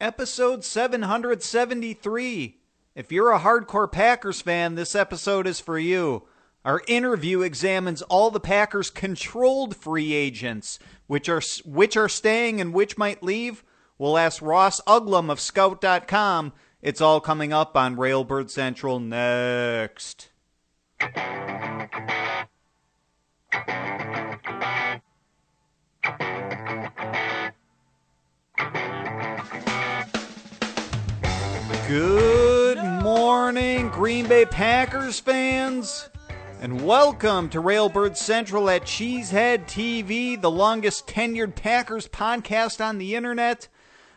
episode 773. If you're a hardcore Packers fan, this episode is for you. Our interview examines all the Packers' controlled free agents, which are which are staying and which might leave. We'll ask Ross Uglem of Scout.com. It's all coming up on Railbird Central next. Good morning, Green Bay Packers fans, and welcome to Railbird Central at Cheesehead TV, the longest tenured Packers podcast on the internet.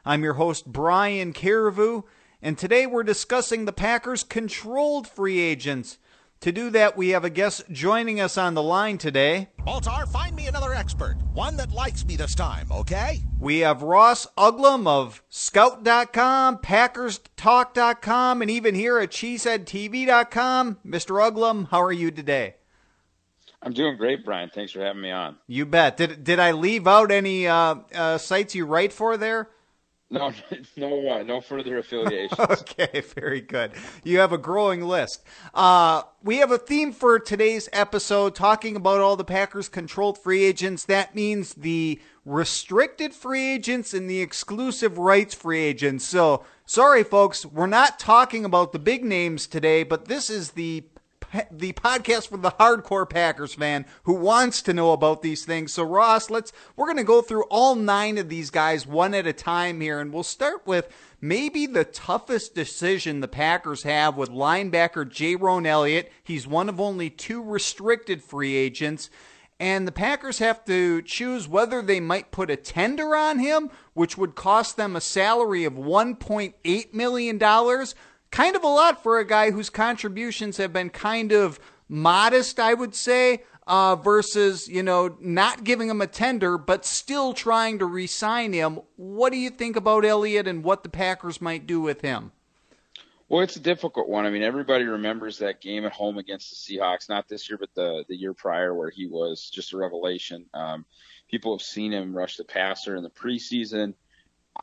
I'm your host, Brian Carriveau, and today we're discussing the Packers' controlled free agents. To do that, we have a guest joining us on the line today. Baltar, find me another expert. One that likes me this time, okay? We have Ross Uglem of Scout.com, PackersTalk.com, and even here at CheeseheadTV.com. Mr. Uglem, how are you today? I'm doing great, Brian. Thanks for having me on. You bet. Did did I leave out any uh, uh, sites you write for there? No, no, uh, no further affiliations. okay, very good. You have a growing list. Uh, we have a theme for today's episode, talking about all the Packers' controlled free agents. That means the restricted free agents and the exclusive rights free agents. So, sorry, folks, we're not talking about the big names today, but this is the the podcast for the hardcore Packers fan who wants to know about these things. So Ross, let's we're going to go through all 9 of these guys one at a time here and we'll start with maybe the toughest decision the Packers have with linebacker Jayrone Elliott. He's one of only two restricted free agents and the Packers have to choose whether they might put a tender on him, which would cost them a salary of $1.8 million, kind of a lot for a guy whose contributions have been kind of modest, I would say, uh, versus, you know, not giving him a tender, but still trying to re sign him. What do you think about Elliott and what the Packers might do with him? Well, it's a difficult one. I mean, everybody remembers that game at home against the Seahawks, not this year, but the, the year prior, where he was just a revelation. Um, people have seen him rush the passer in the preseason.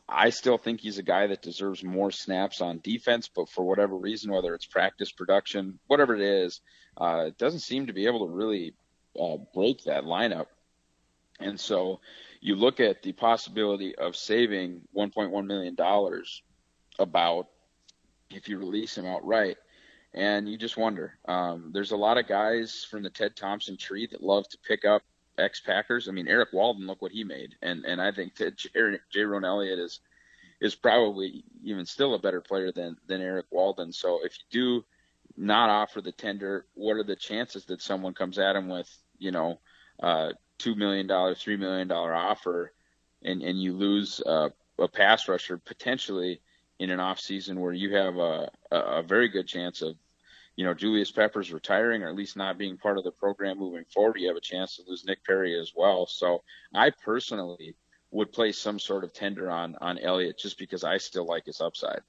I still think he's a guy that deserves more snaps on defense, but for whatever reason, whether it's practice, production, whatever it is, uh, it doesn't seem to be able to really uh, break that lineup. And so you look at the possibility of saving $1.1 million about if you release him outright. And you just wonder. Um, there's a lot of guys from the Ted Thompson tree that love to pick up ex Packers. I mean, Erik Walden, look what he made, and and I think that Jayrone Elliott is is probably even still a better player than than Erik Walden. So if you do not offer the tender, what are the chances that someone comes at him with you know uh, two million dollar, three million dollar offer, and and you lose uh, a pass rusher potentially in an off season where you have a, a very good chance of you know, Julius Peppers retiring or at least not being part of the program moving forward, you have a chance to lose Nick Perry as well. So I personally would place some sort of tender on on Elliott just because I still like his upside.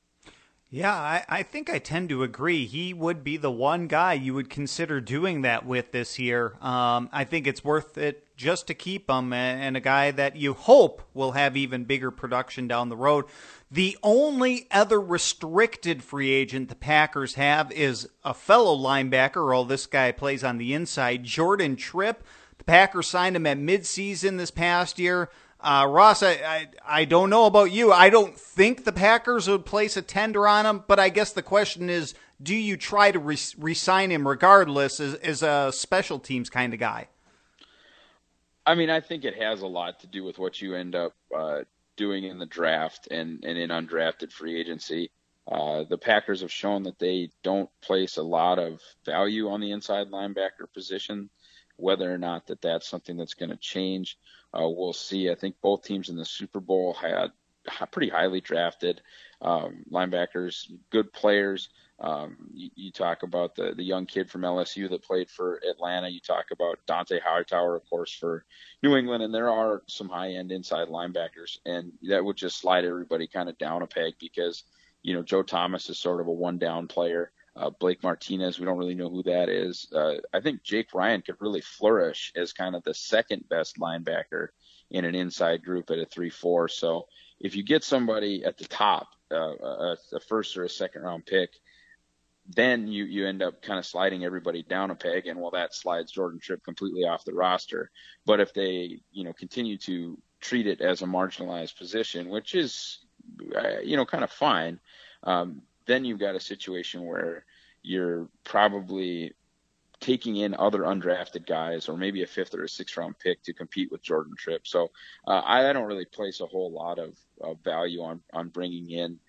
Yeah, I, I think I tend to agree. He would be the one guy you would consider doing that with this year. Um, I think it's worth it just to keep him and a guy that you hope will have even bigger production down the road. The only other restricted free agent the Packers have is a fellow linebacker, or this guy plays on the inside, Jordan Tripp. The Packers signed him at midseason this past year. Uh, Ross, I, I, I don't know about you. I don't think the Packers would place a tender on him, but I guess the question is, do you try to re- sign him regardless as, as a special teams kind of guy? I mean, I think it has a lot to do with what you end up uh, doing in the draft and, and in undrafted free agency. Uh, the Packers have shown that they don't place a lot of value on the inside linebacker position. Whether or not that that's something that's going to change, uh, we'll see. I think both teams in the Super Bowl had pretty highly drafted um, linebackers, good players. Um, you, you, talk about the, the young kid from LSU that played for Atlanta. You talk about Dont'a Hightower, of course, for New England, and there are some high end inside linebackers, and that would just slide everybody kind of down a peg because you know Joe Thomas is sort of a one down player. Uh, Blake Martinez, we don't really know who that is. Uh, I think Jake Ryan could really flourish as kind of the second best linebacker in an inside group at a 3 4. So if you get somebody at the top, uh, a, a first or a second round pick, then you you end up kind of sliding everybody down a peg, and well, that slides Jordan Tripp completely off the roster. But if they you know continue to treat it as a marginalized position, which is uh, you know kind of fine, um, then you've got a situation where you're probably taking in other undrafted guys or maybe a fifth or a sixth round pick to compete with Jordan Tripp. So uh, I, I don't really place a whole lot of, of value on on bringing in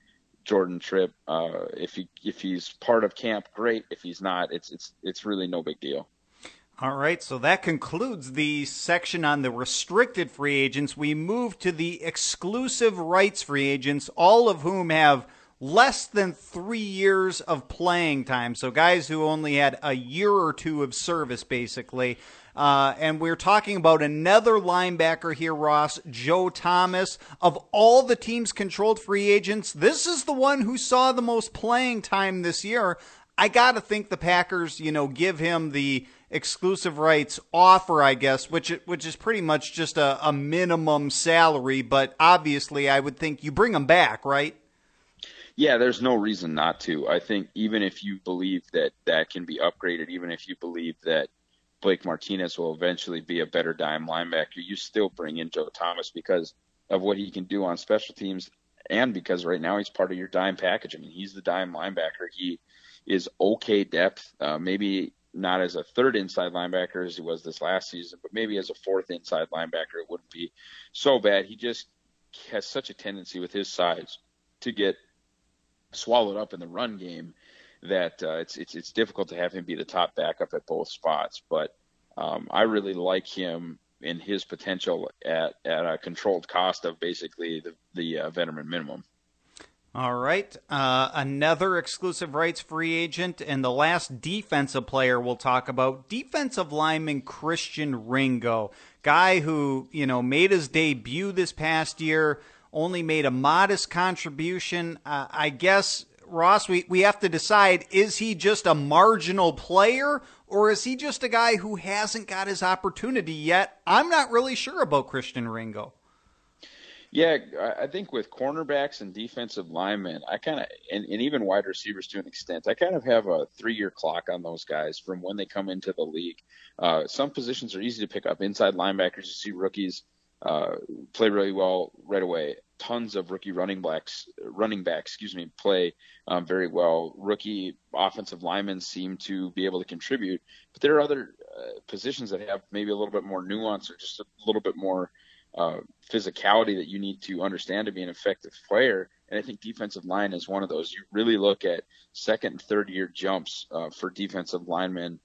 Jordan Tripp. Uh, if he if he's part of camp, great. If he's not, it's it's it's really no big deal. All right, so that concludes the section on the restricted free agents. We move to the exclusive rights free agents, all of whom have less than three years of playing time. So guys who only had a year or two of service, basically. Uh, and we're talking about another linebacker here, Ross, Joe Thomas. Of all the teams controlled free agents, this is the one who saw the most playing time this year. I got to think the Packers, you know, give him the exclusive rights offer, I guess, which which is pretty much just a, a minimum salary. But obviously, I would think you bring him back, right? Yeah, there's no reason not to. I think even if you believe that that can be upgraded, even if you believe that Blake Martinez will eventually be a better dime linebacker, you still bring in Joe Thomas because of what he can do on special teams and because right now he's part of your dime package. I mean, he's the dime linebacker. He is okay depth, uh, maybe not as a third inside linebacker as he was this last season, but maybe as a fourth inside linebacker, it wouldn't be so bad. He just has such a tendency with his size to get swallowed up in the run game that uh, it's it's it's difficult to have him be the top backup at both spots. But um, I really like him in his potential at at a controlled cost of basically the the uh, veteran minimum. All right. Uh, another exclusive rights free agent and the last defensive player we'll talk about defensive lineman Christian Ringo, guy who, you know, made his debut this past year, only made a modest contribution. Uh, I guess Ross, we, we have to decide is he just a marginal player or is he just a guy who hasn't got his opportunity yet? I'm not really sure about Christian Ringo. Yeah, I think with cornerbacks and defensive linemen, I kind of, and, and even wide receivers to an extent, I kind of have a three year clock on those guys from when they come into the league. Uh, some positions are easy to pick up. Inside linebackers, you see rookies uh, play really well right away tons of rookie running backs, running backs, excuse me, play um, very well. Rookie offensive linemen seem to be able to contribute, but there are other uh, positions that have maybe a little bit more nuance or just a little bit more uh, physicality that you need to understand to be an effective player. And I think defensive line is one of those. You really look at second and third year jumps uh, for defensive linemen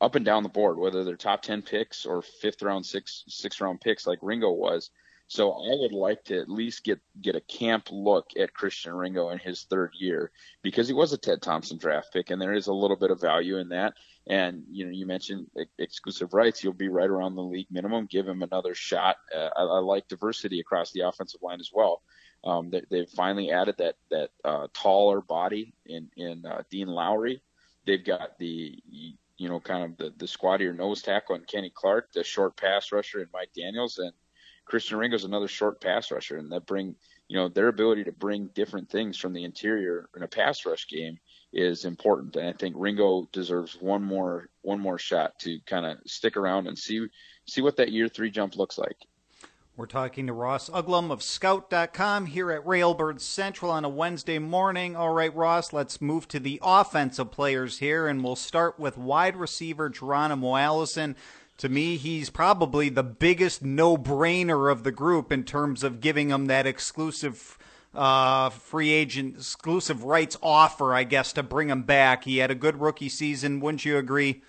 up and down the board, whether they're top 10 picks or fifth round, six, six round picks like Ringo was. So I would like to at least get get a camp look at Christian Ringo in his third year because he was a Ted Thompson draft pick, and there is a little bit of value in that. And you know, you mentioned exclusive rights; you'll be right around the league minimum. Give him another shot. Uh, I, I like diversity across the offensive line as well. Um, they, they've finally added that that uh, taller body in in uh, Dean Lowry. They've got the you know kind of the the squattier nose tackle and Kenny Clark, the short pass rusher and Mike Daniels, and Christian Ringo is another short pass rusher, and that bring you know their ability to bring different things from the interior in a pass rush game is important. And I think Ringo deserves one more one more shot to kind of stick around and see see what that year three jump looks like. We're talking to Ross Uglem of Scout.com here at Railbird Central on a Wednesday morning. All right, Ross, let's move to the offensive players here, and we'll start with wide receiver Geronimo Allison to me, he's probably the biggest no brainer of the group in terms of giving him that exclusive uh, free agent, exclusive rights offer, I guess, to bring him back. He had a good rookie season. Wouldn't you agree?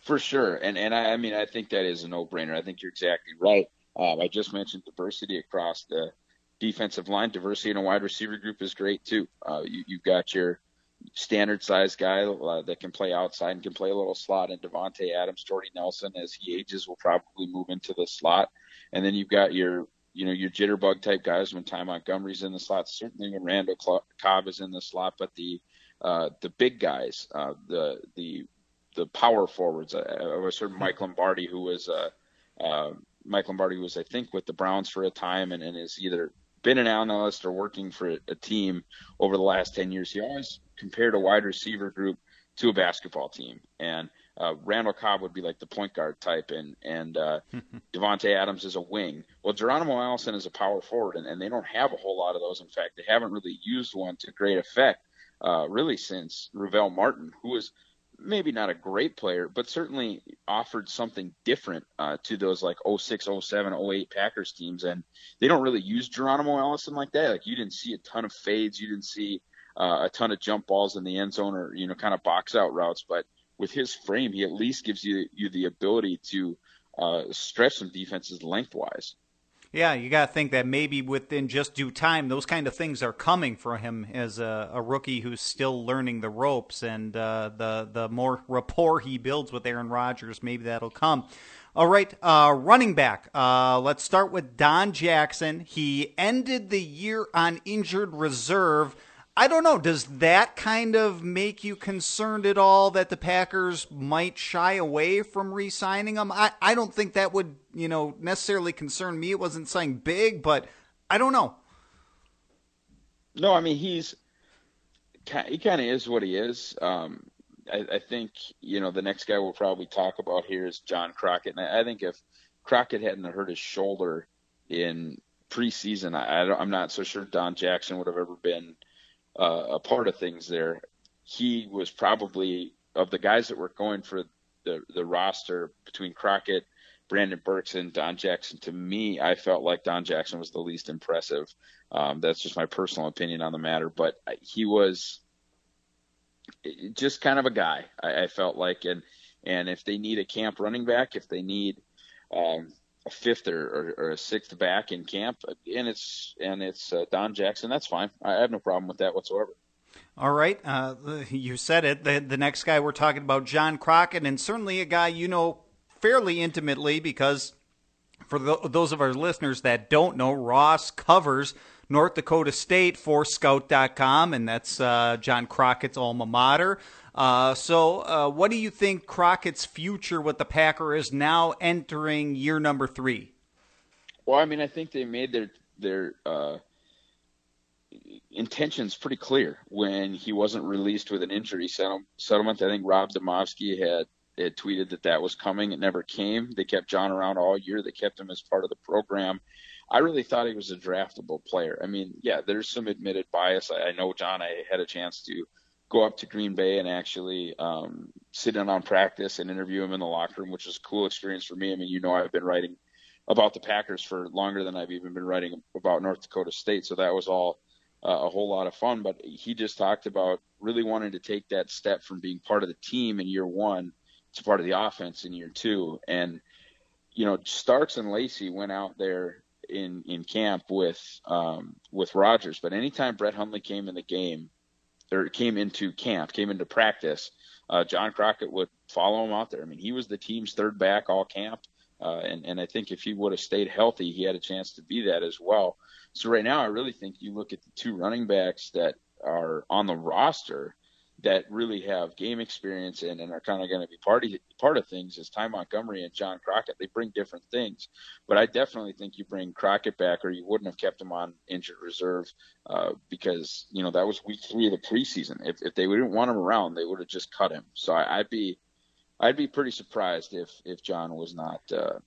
For sure. And, and I, I mean, I think that is a no brainer. I think you're exactly right. Um, I just mentioned diversity across the defensive line. Diversity in a wide receiver group is great too. Uh, you, you've got your standard size guy uh, that can play outside and can play a little slot. And Davante Adams, Jordy Nelson, as he ages, will probably move into the slot. And then you've got your you know your jitterbug type guys when Ty Montgomery's in the slot. Certainly when Randall Cobb is in the slot, but the uh, the big guys, uh, the the the power forwards. Uh, I was sort of Mike Lombardi, who was uh, uh, Mike Lombardi was I think with the Browns for a time, and, and is either been an analyst or working for a, team over the last 10 years, he always compared a wide receiver group to a basketball team. And uh, Randall Cobb would be like the point guard type, and and uh, Davante Adams is a wing. Well, Geronimo Allison is a power forward, and, and they don't have a whole lot of those. In fact, they haven't really used one to great effect, uh, really since Ruvell Martin, who was maybe not a great player, but certainly offered something different uh, to those like 06, 07, 08 Packers teams. And they don't really use Geronimo Allison like that. Like you didn't see a ton of fades, you didn't see uh, a ton of jump balls in the end zone or you know kind of box out routes, but with his frame, he at least gives you you the ability to uh, stretch some defenses lengthwise. Yeah, you got to think that maybe within just due time, those kind of things are coming for him as a, a rookie who's still learning the ropes, and uh, the the more rapport he builds with Aaron Rodgers, maybe that'll come. All right, uh, running back. Uh, let's start with Don Jackson. He ended the year on injured reserve. I don't know. Does that kind of make you concerned at all that the Packers might shy away from re-signing him? I, I don't think that would, you know, necessarily concern me. It wasn't something big, but I don't know. No, I mean he's he kind of is what he is. Um, I, I, think you know the next guy we'll probably talk about here is John Crockett, and I, I think if Crockett hadn't hurt his shoulder in preseason, I, I'm not so sure Don Jackson would have ever been uh, a part of things there. He was probably of the guys that were going for the the roster between Crockett, Brandon Burks, and Don Jackson. To me, I felt like Don Jackson was the least impressive. Um, that's just my personal opinion on the matter, but he was just kind of a guy. I, I felt like, and and if they need a camp running back, if they need um, a fifth or, or, or, a sixth back in camp, and it's and it's uh, Don Jackson. That's fine. I have no problem with that whatsoever. All right, uh, you said it. The, the next guy we're talking about, John Crockett, and certainly a guy you know fairly intimately because for those of our listeners that don't know, Ross covers North Dakota State for Scout.com, and that's uh, John Crockett's alma mater. Uh, so, uh, what do you think Crockett's future with the Packer is now entering year number three? Well, I mean, I think they made their their uh, intentions pretty clear when he wasn't released with an injury settlement. I think Rob Demovsky had had tweeted that that was coming. It never came. They kept John around all year. They kept him as part of the program. I really thought he was a draftable player. I mean, yeah, there's some admitted bias. I, I know John. I had a chance to go up to Green Bay and actually um, sit in on practice and interview him in the locker room, which was a cool experience for me. I mean, you know, I've been writing about the Packers for longer than I've even been writing about North Dakota State, so that was all uh, a whole lot of fun. But he just talked about really wanting to take that step from being part of the team in year one to part of the offense in year two. And you know, Starks and Lacy went out there in in camp with um, with Rodgers, but anytime Brett Hundley came in the game or came into camp, came into practice, uh, John Crockett would follow him out there. I mean, he was the team's third back all camp. Uh, and, and I think if he would have stayed healthy, he had a chance to be that as well. So right now, I really think you look at the two running backs that are on the roster that really have game experience and, and are kind of going to be part of, part of things is Ty Montgomery and John Crockett. They bring different things, but I definitely think you bring Crockett back, or you wouldn't have kept him on injured reserve uh, because you know that was week three of the preseason. If, if they didn't want him around, they would have just cut him. So I, would be I'd be pretty surprised if if John was not uh,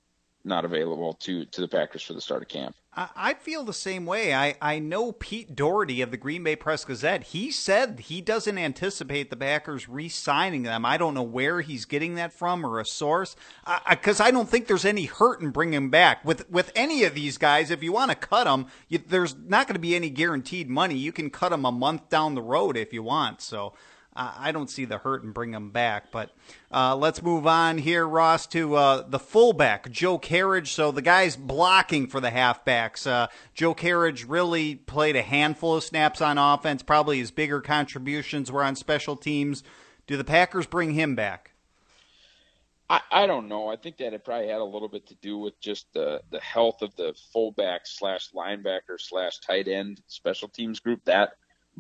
not available to to the Packers for the start of camp. I feel the same way. I, I know Pete Dougherty of the Green Bay Press Gazette. He said he doesn't anticipate the Packers re signing them. I don't know where he's getting that from or a source, because I, I, don't think there's any hurt in bringing him back. With, with any of these guys, if you want to cut them, you, there's not going to be any guaranteed money. You can cut them a month down the road if you want. So I don't see the hurt and bring him back. But uh, let's move on here, Ross, to uh, the fullback, Joe Kerridge. So the guy's blocking for the halfbacks. Uh, Joe Kerridge really played a handful of snaps on offense. Probably his bigger contributions were on special teams. Do the Packers bring him back? I, I don't know. I think that it probably had a little bit to do with just the the health of the fullback slash linebacker slash tight end special teams group. That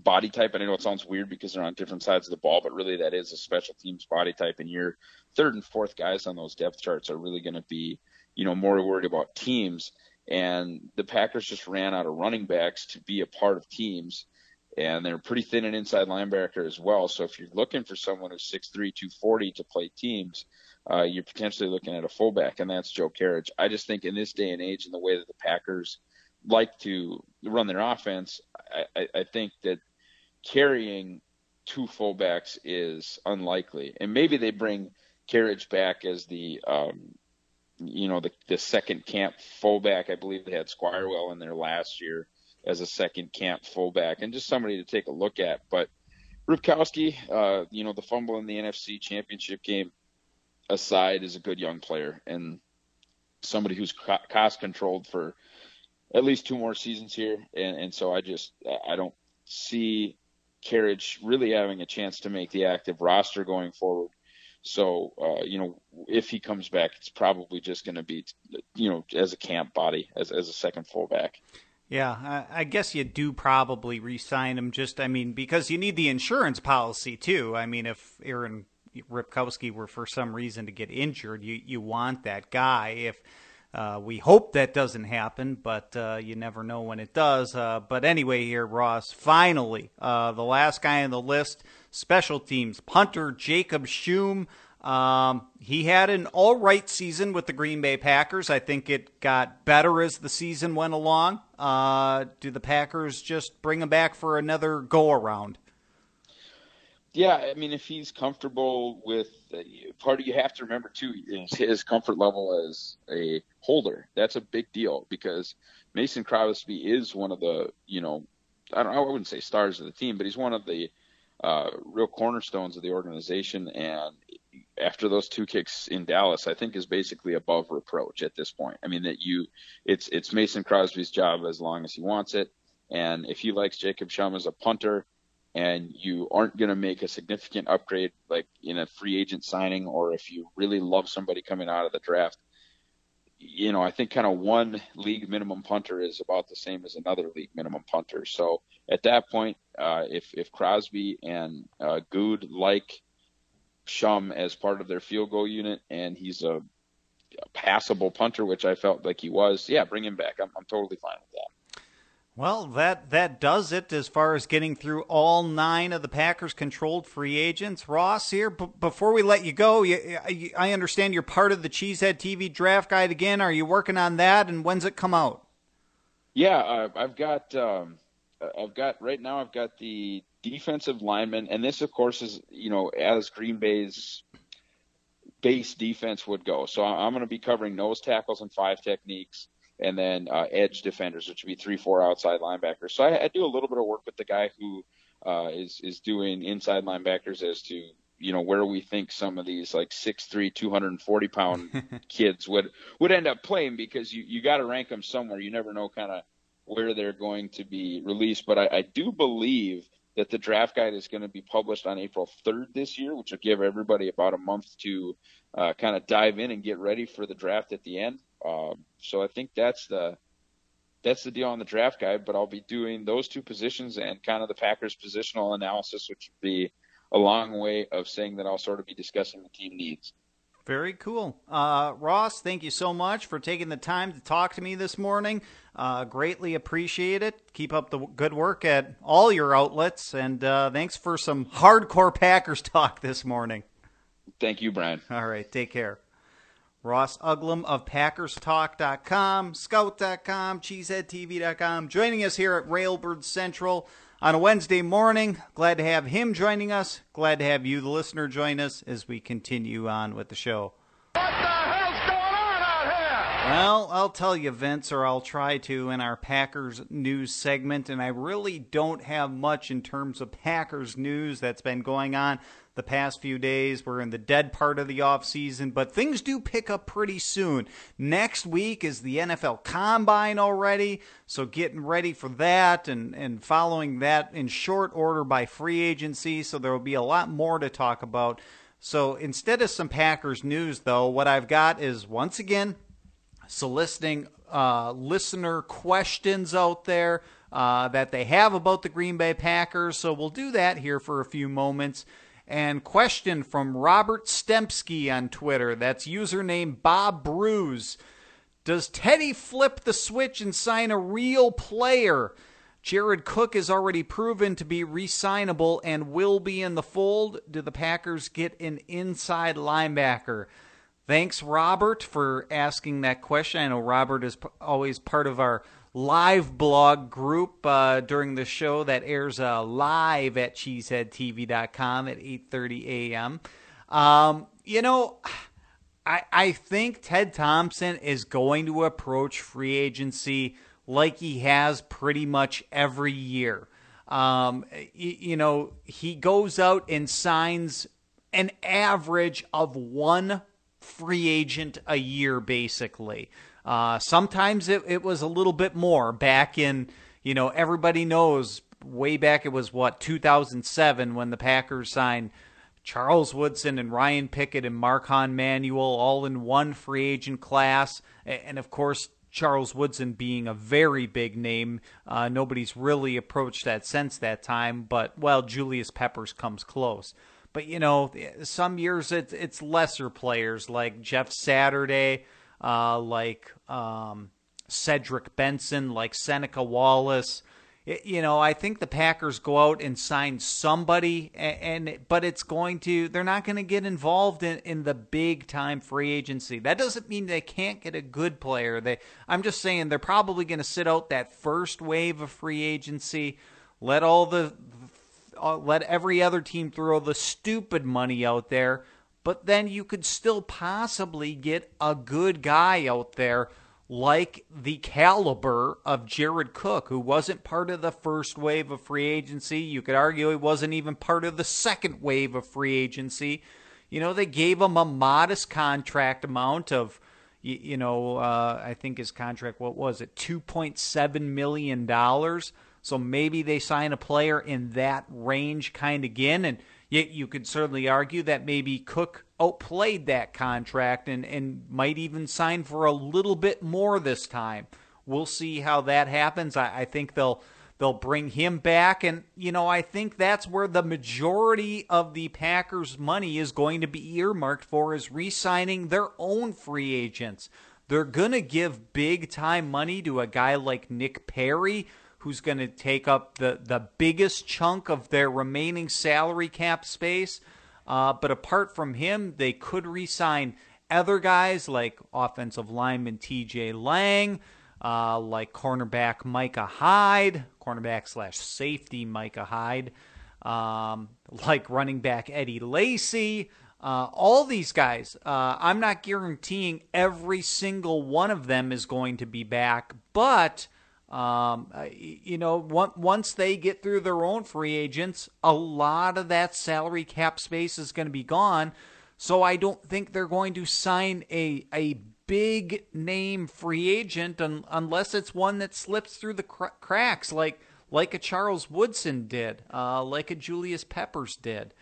body type. And I know it sounds weird because they're on different sides of the ball, but really that is a special teams body type. And your third and fourth guys on those depth charts are really going to be, you know, more worried about teams. and the Packers just ran out of running backs to be a part of teams, and they're pretty thin in inside linebacker as well. So if you're looking for someone who's 6'3", 240 to play teams, uh, you're potentially looking at a fullback, and that's Joe Kerridge. I just think in this day and age, in the way that the Packers like to run their offense, I, I think that carrying two fullbacks is unlikely. And maybe they bring Kerridge back as the um, you know the the second camp fullback. I believe they had Squirewell in there last year as a second camp fullback, and just somebody to take a look at. But Ripkowski, uh, you know, the fumble in the NFC Championship game aside, is a good young player and somebody who's cost controlled for at least two more seasons here. And, and so I just I don't see Kerridge really having a chance to make the active roster going forward. So, uh, you know, if he comes back, it's probably just going to be, you know, as a camp body, as, as a second fullback. Yeah, I, I guess you do probably re-sign him. Just, I mean, because you need the insurance policy too. I mean, if Aaron Ripkowski were for some reason to get injured, you you want that guy. If uh, we hope that doesn't happen, but uh, you never know when it does. Uh, but anyway, here, Ross, finally, uh, the last guy on the list, special teams punter Jacob Schum. Um, he had an all right season with the Green Bay Packers. I think it got better as the season went along. Uh, do the Packers just bring him back for another go around? Yeah, I mean, if he's comfortable with uh, part of you have to remember too is his comfort level as a holder. That's a big deal because Mason Crosby is one of the you know I don't I wouldn't say stars of the team, but he's one of the uh, real cornerstones of the organization. And after those two kicks in Dallas, I think is basically above reproach at this point. I mean that you it's it's Mason Crosby's job as long as he wants it, and if he likes Jacob Schum as a punter and you aren't going to make a significant upgrade like in a free agent signing or if you really love somebody coming out of the draft you know i think kind of one league minimum punter is about the same as another league minimum punter. So at that point uh, if if crosby and uh, Goode like Schum as part of their field goal unit and he's a, a passable punter which i felt like he was yeah bring him back. I'm, I'm totally fine with that well, that that does it as far as getting through all nine of the Packers controlled free agents. Ross, here b- before we let you go, you, I understand you're part of the Cheesehead TV draft guide again. Are you working on that, and when's it come out? Yeah, I've got um, I've got right now. I've got the defensive lineman, and this, of course, is you know as Green Bay's base defense would go. So I'm going to be covering nose tackles and five techniques and then uh, edge defenders, which would be three, four outside linebackers. So I, I do a little bit of work with the guy who uh, is is doing inside linebackers as to you know where we think some of these like 6'3", 240 pound kids would would end up playing because you you got to rank them somewhere. You never know kind of where they're going to be released. But I, I do believe that the draft guide is going to be published on April 3rd this year, which will give everybody about a month to uh, kind of dive in and get ready for the draft at the end. Um, so I think that's the that's the deal on the draft guide. But I'll be doing those two positions and kind of the Packers positional analysis, which would be a long way of saying that I'll sort of be discussing the team needs. Very cool. Uh, Ross, thank you so much for taking the time to talk to me this morning. Uh, greatly appreciate it. Keep up the good work at all your outlets. And uh, thanks for some hardcore Packers talk this morning. Thank you, Brian. All right. Take care. Ross Uglem of PackersTalk.com, Scout.com, CheeseheadTV.com, joining us here at Railbird Central on a Wednesday morning. Glad to have him joining us. Glad to have you, the listener, join us as we continue on with the show. What the hell's going on out here? Well, I'll tell you, Vince, or I'll try to in our Packers news segment, and I really don't have much in terms of Packers news that's been going on the past few days. We're in the dead part of the off season, but things do pick up pretty soon. Next week is the NFL Combine already, so getting ready for that and, and following that in short order by free agency. So there will be a lot more to talk about. So instead of some Packers news, though, what I've got is once again soliciting uh, listener questions out there. Uh, that they have about the Green Bay Packers. So we'll do that here for a few moments. And question from Robert Stempsky on Twitter. That's username Bob Bruise. Does Teddy flip the switch and sign a real player? Jared Cook is already proven to be re-signable and will be in the fold. Do the Packers get an inside linebacker? Thanks, Robert, for asking that question. I know Robert is p- always part of our live blog group uh, during the show that airs uh, live at cheeseheadtv.com at 8.30 a.m. Um, you know, I, I think Ted Thompson is going to approach free agency like he has pretty much every year. Um, you, you know, he goes out and signs an average of one free agent a year, basically. Uh, sometimes it, it was a little bit more back in, you know, everybody knows way back it was what, 2007 when the Packers signed Charles Woodson and Ryan Pickett and Marquand Manuel all in one free agent class. And of course, Charles Woodson being a very big name. Uh, nobody's really approached that since that time, but well, Julius Peppers comes close. But you know, some years it's it's lesser players like Jeff Saturday, uh, like um, Cedric Benson, like Seneca Wallace. You know, I think the Packers go out and sign somebody, and, and but it's going to they're not going to get involved in, in the big time free agency. That doesn't mean they can't get a good player. They, I'm just saying they're probably going to sit out that first wave of free agency, let all the let every other team throw the stupid money out there, but then you could still possibly get a good guy out there like the caliber of Jared Cook, who wasn't part of the first wave of free agency. You could argue he wasn't even part of the second wave of free agency. You know, they gave him a modest contract amount of, you, know, uh, I think his contract, what was it, $2.7 million. So maybe they sign a player in that range kind of again. And yet you could certainly argue that maybe Cook outplayed that contract and, and might even sign for a little bit more this time. We'll see how that happens. I, I think they'll they'll bring him back and you know I think that's where the majority of the Packers money is going to be earmarked for is re-signing their own free agents. They're going to give big time money to a guy like Nick Perry who's going to take up the, the biggest chunk of their remaining salary cap space. Uh, but apart from him, they could re sign other guys like offensive lineman TJ Lang, uh, like cornerback Micah Hyde, cornerback slash safety Micah Hyde, um, like running back Eddie Lacy. Uh, all these guys, uh, I'm not guaranteeing every single one of them is going to be back, but um, you know, once they get through their own free agents, a lot of that salary cap space is going to be gone. So I don't think they're going to sign a a big name free agent un, unless it's one that slips through the cr- cracks, like like a Charles Woodson did, uh, like a Julius Peppers did.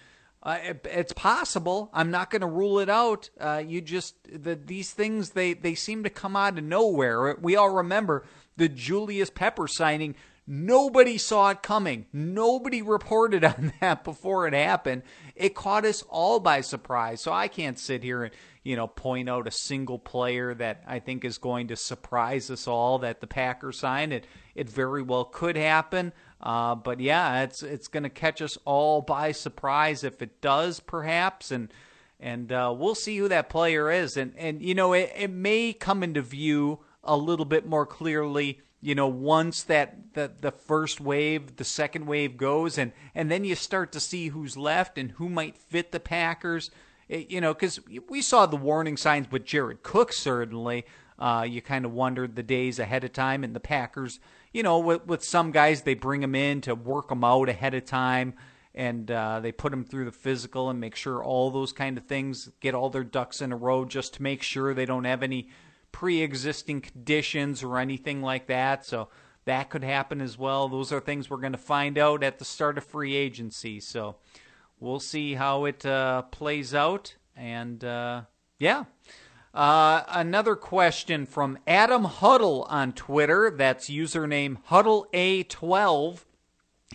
Uh, it, it's possible. I'm not going to rule it out. Uh, you just the, these things they they seem to come out of nowhere. We all remember the Julius Pepper signing. Nobody saw it coming. Nobody reported on that before it happened. It caught us all by surprise. So I can't sit here and, you know, point out a single player that I think is going to surprise us all that the Packers signed. It it very well could happen. Uh, but yeah, it's it's going to catch us all by surprise if it does, perhaps, and and uh, we'll see who that player is. And and you know, it, it may come into view a little bit more clearly you know once that the the first wave the second wave goes and and then you start to see who's left and who might fit the packers. It, you know because we saw the warning signs with jared cook certainly. Uh, you kind of wondered the days ahead of time and the packers you know with, with some guys they bring them in to work them out ahead of time and uh, they put them through the physical and make sure all those kind of things get all their ducks in a row just to make sure they don't have any pre-existing conditions or anything like that. So that could happen as well. Those are things we're going to find out at the start of free agency. So we'll see how it uh, plays out. And uh, yeah. Uh, another question from Adam Huddle on Twitter. That's username HuddleA12.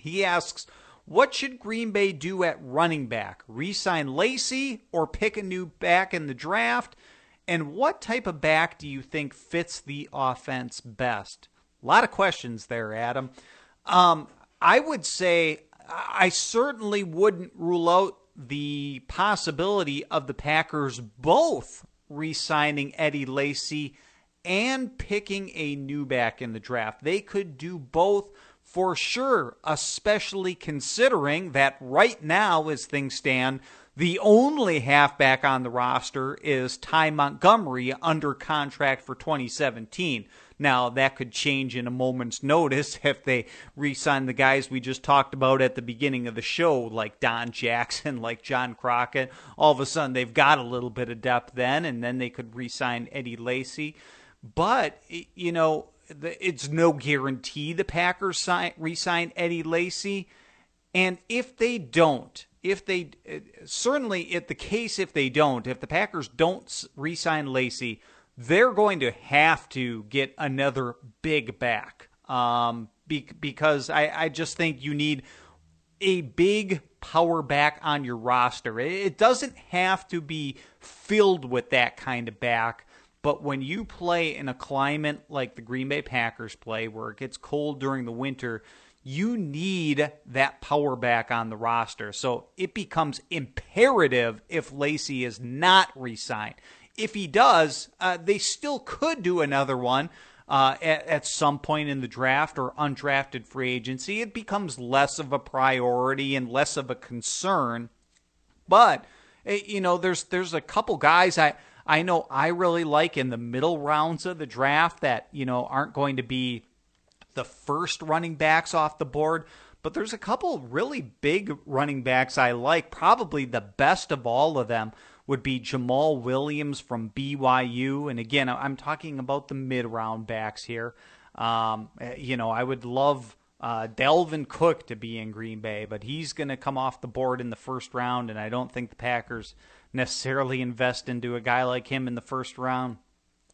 He asks, what should Green Bay do at running back? Resign Lacy or pick a new back in the draft? And what type of back do you think fits the offense best? A lot of questions there, Adam. Um, I would say I certainly wouldn't rule out the possibility of the Packers both re signing Eddie Lacy and picking a new back in the draft. They could do both for sure, especially considering that right now, as things stand, the only halfback on the roster is Ty Montgomery under contract for 2017. Now, that could change in a moment's notice if they re sign the guys we just talked about at the beginning of the show, like Don Jackson, like John Crockett. All of a sudden, they've got a little bit of depth then, and then they could re sign Eddie Lacy. But, you know, it's no guarantee the Packers sign, re-sign Eddie Lacy. And if they don't, if they certainly if the case if they don't, if the Packers don't re-sign Lacy, they're going to have to get another big back. Um, be, because I, I just think you need a big power back on your roster. It doesn't have to be filled with that kind of back. But when you play in a climate like the Green Bay Packers play, where it gets cold during the winter, you need that power back on the roster. So it becomes imperative if Lacy is not re signed. If he does, uh, they still could do another one uh, at, at some point in the draft or undrafted free agency. It becomes less of a priority and less of a concern. But eh, you know, there's there's a couple guys I I know I really like in the middle rounds of the draft that, you know, aren't going to be the first running backs off the board, but there's a couple really big running backs I like. Probably the best of all of them would be Jamaal Williams from BYU. And again, I'm talking about the mid round backs here. Um, eh, you know, I would love uh, Dalvin Cook to be in Green Bay, but he's going to come off the board in the first round, and I don't think the Packers necessarily invest into a guy like him in the first round.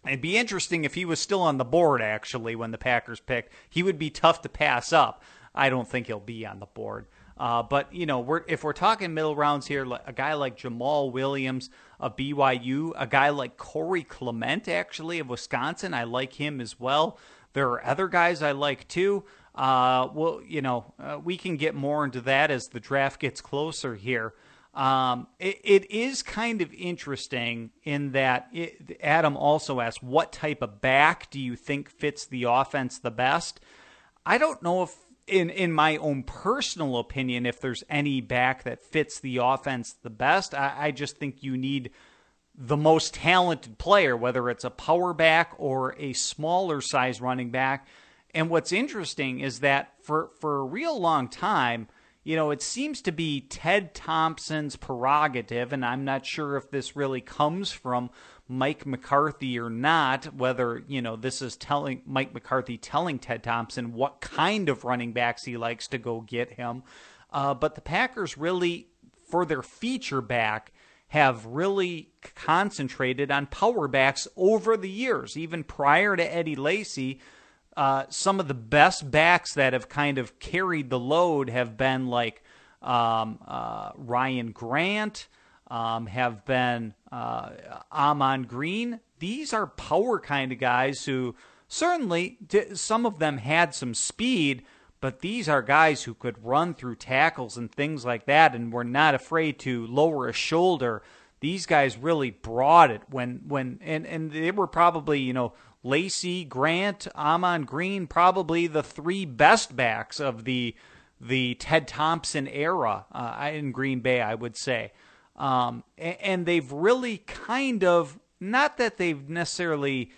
It'd be interesting if he was still on the board, actually, when the Packers picked. He would be tough to pass up. I don't think he'll be on the board. Uh, but, you know, we're, if we're talking middle rounds here, a guy like Jamaal Williams of BYU, a guy like Corey Clement, actually, of Wisconsin, I like him as well. There are other guys I like too. Uh, well, you know, uh, we can get more into that as the draft gets closer here. Um, it, it is kind of interesting in that it, Adam also asked, what type of back do you think fits the offense the best? I don't know if, in, in my own personal opinion, if there's any back that fits the offense the best. I, I just think you need the most talented player, whether it's a power back or a smaller size running back. And what's interesting is that for, for a real long time – you know, it seems to be Ted Thompson's prerogative, and I'm not sure if this really comes from Mike McCarthy or not, whether, you know, this is telling Mike McCarthy telling Ted Thompson what kind of running backs he likes to go get him. Uh, but the Packers really, for their feature back, have really concentrated on power backs over the years, even prior to Eddie Lacy uh, some of the best backs that have kind of carried the load have been like um, uh, Ryan Grant, um, have been uh, Ahman Green. These are power kind of guys who certainly some of them had some speed, but these are guys who could run through tackles and things like that and were not afraid to lower a shoulder. These guys really brought it when when and and they were probably you know Lacy, Grant, Ahman Green, probably the three best backs of the the Ted Thompson era uh, in Green Bay, I would say. Um, and they've really kind of not that they've necessarily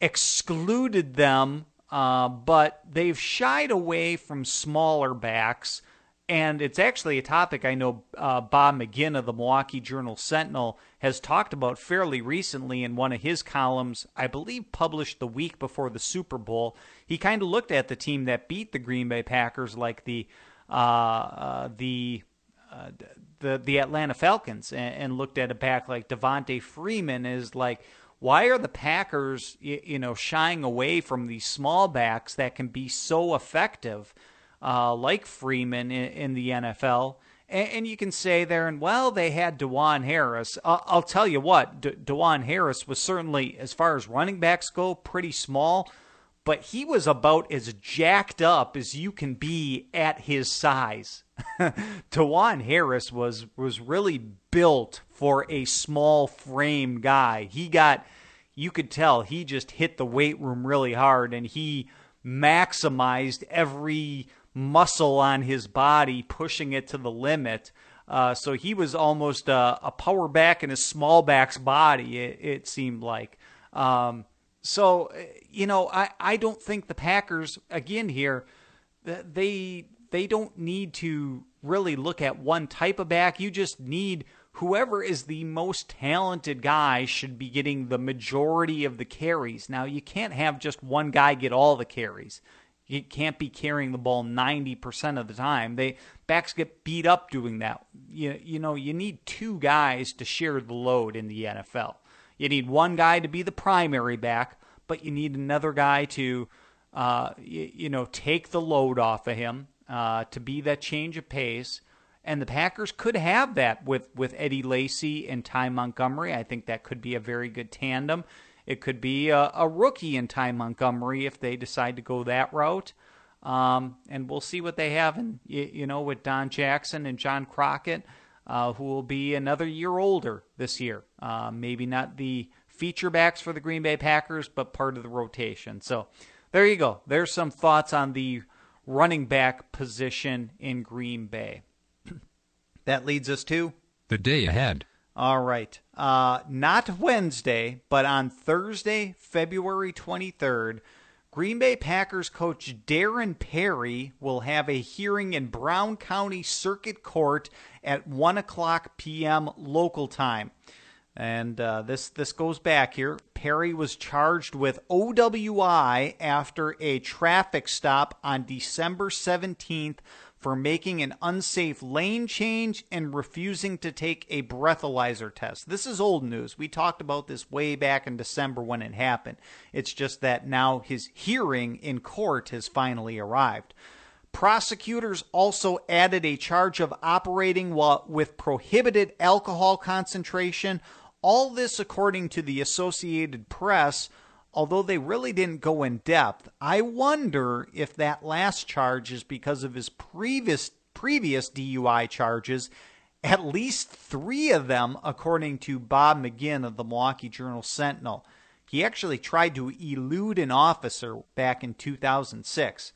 excluded them, uh, but they've shied away from smaller backs and it's actually a topic I know uh, Bob McGinn of the Milwaukee Journal Sentinel has talked about fairly recently in one of his columns, I believe published the week before the Super Bowl. He kind of looked at the team that beat the Green Bay Packers, like the uh, uh, the uh, the the Atlanta Falcons, and, and, looked at a back like Devonta Freeman is like. Why are the Packers, you know, shying away from these small backs that can be so effective? Uh, like Freeman in, in, the NFL. And, and you can say there, and well, they had DuJuan Harris. I'll, I'll tell you what, De- DuJuan Harris was certainly, as far as running backs go, pretty small, but he was about as jacked up as you can be at his size. DuJuan Harris was was really built for a small frame guy. He got you could tell he just hit the weight room really hard and he maximized every muscle on his body, pushing it to the limit. Uh, so he was almost a, a, power back in a small back's body, it, it seemed like. Um, so, you know, I, I don't think the Packers, again here, they they don't need to really look at one type of back. You just need whoever is the most talented guy should be getting the majority of the carries. Now, you can't have just one guy get all the carries. You can't be carrying the ball 90% of the time. They backs get beat up doing that. You, you know, you need two guys to share the load in the NFL. You need one guy to be the primary back, but you need another guy to uh, you, you, know, take the load off of him uh, to be that change of pace. And the Packers could have that with, with Eddie Lacy and Ty Montgomery. I think that could be a very good tandem. It could be a, a rookie in Ty Montgomery if they decide to go that route. Um, and we'll see what they have, in, you, you know, with Don Jackson and John Crockett, uh, who will be another year older this year. Uh, maybe not the feature backs for the Green Bay Packers, but part of the rotation. So there you go. There's some thoughts on the running back position in Green Bay. that leads us to the day ahead. All right. Uh, not Wednesday, but on Thursday, February 23rd, Green Bay Packers coach Darren Perry will have a hearing in Brown County Circuit Court at 1 o'clock p.m. local time. And uh, this this goes back here. Perry was charged with OWI after a traffic stop on December 17th for making an unsafe lane change and refusing to take a breathalyzer test. This is old news. We talked about this way back in December when it happened. It's just that now his hearing in court has finally arrived. Prosecutors also added a charge of operating while with prohibited alcohol concentration. All this according to the Associated Press although they really didn't go in depth. I wonder if that last charge is because of his previous previous DUI charges. At least three of them, according to Bob McGinn of the Milwaukee Journal Sentinel. He actually tried to elude an officer back in 2006.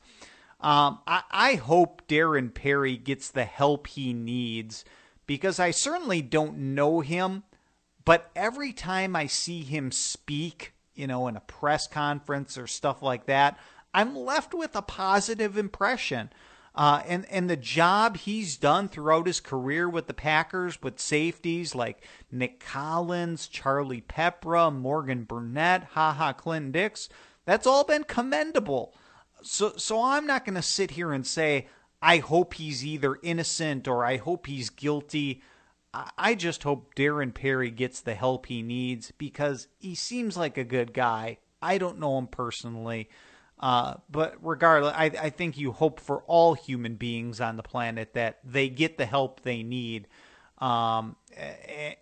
Um, I, I hope Darren Perry gets the help he needs because I certainly don't know him, but every time I see him speak, you know, in a press conference or stuff like that, I'm left with a positive impression. Uh, and and the job he's done throughout his career with the Packers with safeties like Nick Collins, Charlie Peprah, Morgan Burnett, Ha Ha Clinton Dix, that's all been commendable. So so I'm not going to sit here and say I hope he's either innocent or I hope he's guilty. I just hope Darren Perry gets the help he needs because he seems like a good guy. I don't know him personally, uh, but regardless, I, I, think you hope for all human beings on the planet that they get the help they need. Um,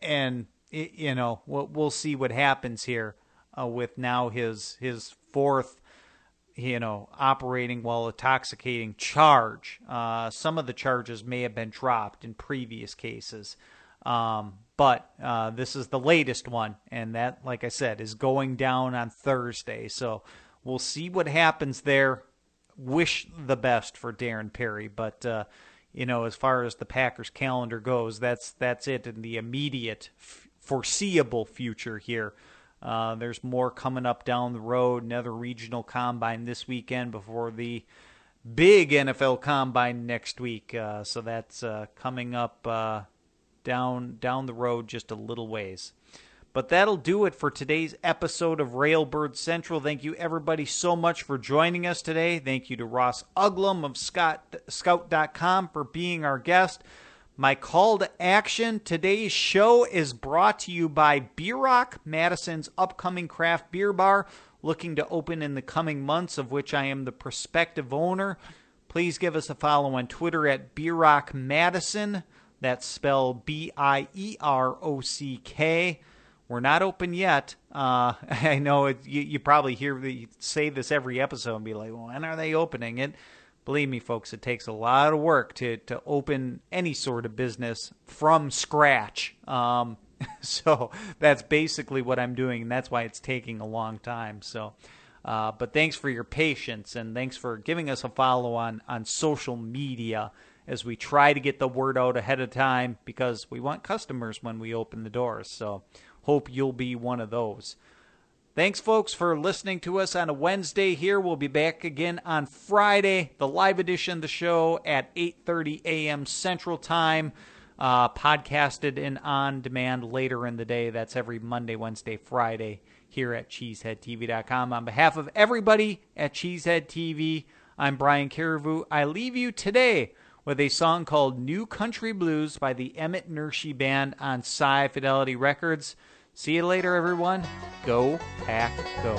and you know, we'll, we'll, see what happens here uh, with now his his fourth, you know, operating while intoxicating charge. Uh, some of the charges may have been dropped in previous cases. Um, but uh, this is the latest one, and that, like I said, is going down on Thursday. So we'll see what happens there. Wish the best for Darren Perry, but uh, you know, as far as the Packers calendar goes, that's that's it in the immediate, f- foreseeable future here. Uh, there's more coming up down the road. Another regional combine this weekend before the big NFL combine next week. Uh, so that's uh, coming up uh, down down the road just a little ways. But that'll do it for today's episode of Railbird Central. Thank you everybody so much for joining us today. Thank you to Ross Uglem of Scott, Scout.com for being our guest. My call to action today's show is brought to you by Bierock, Madison's upcoming craft beer bar, looking to open in the coming months, of which I am the prospective owner Please give us a follow on Twitter at Bierock Madison. That's spelled B I E R O C K. We're not open yet. Uh, I know it, you, you, probably hear me say this every episode and be like, well, when are they opening it? Believe me, folks, it takes a lot of work to, to open any sort of business from scratch. Um, so that's basically what I'm doing, and that's why it's taking a long time. So, uh, but thanks for your patience and thanks for giving us a follow on on social media as we try to get the word out ahead of time because we want customers when we open the doors. So, hope you'll be one of those. Thanks, folks, for listening to us on a Wednesday. Here we'll be back again on Friday, the live edition of the show at 8:30 a.m. Central Time uh, podcasted and on demand later in the day. That's every Monday, Wednesday, Friday here at CheeseheadTV.com. On behalf of everybody at Cheesehead TV, I'm Brian Carriveau. I leave you today with a song called New Country Blues by the Emmitt Nershi Band on Sci Fidelity Records. See you later, everyone. Go, Pack, go.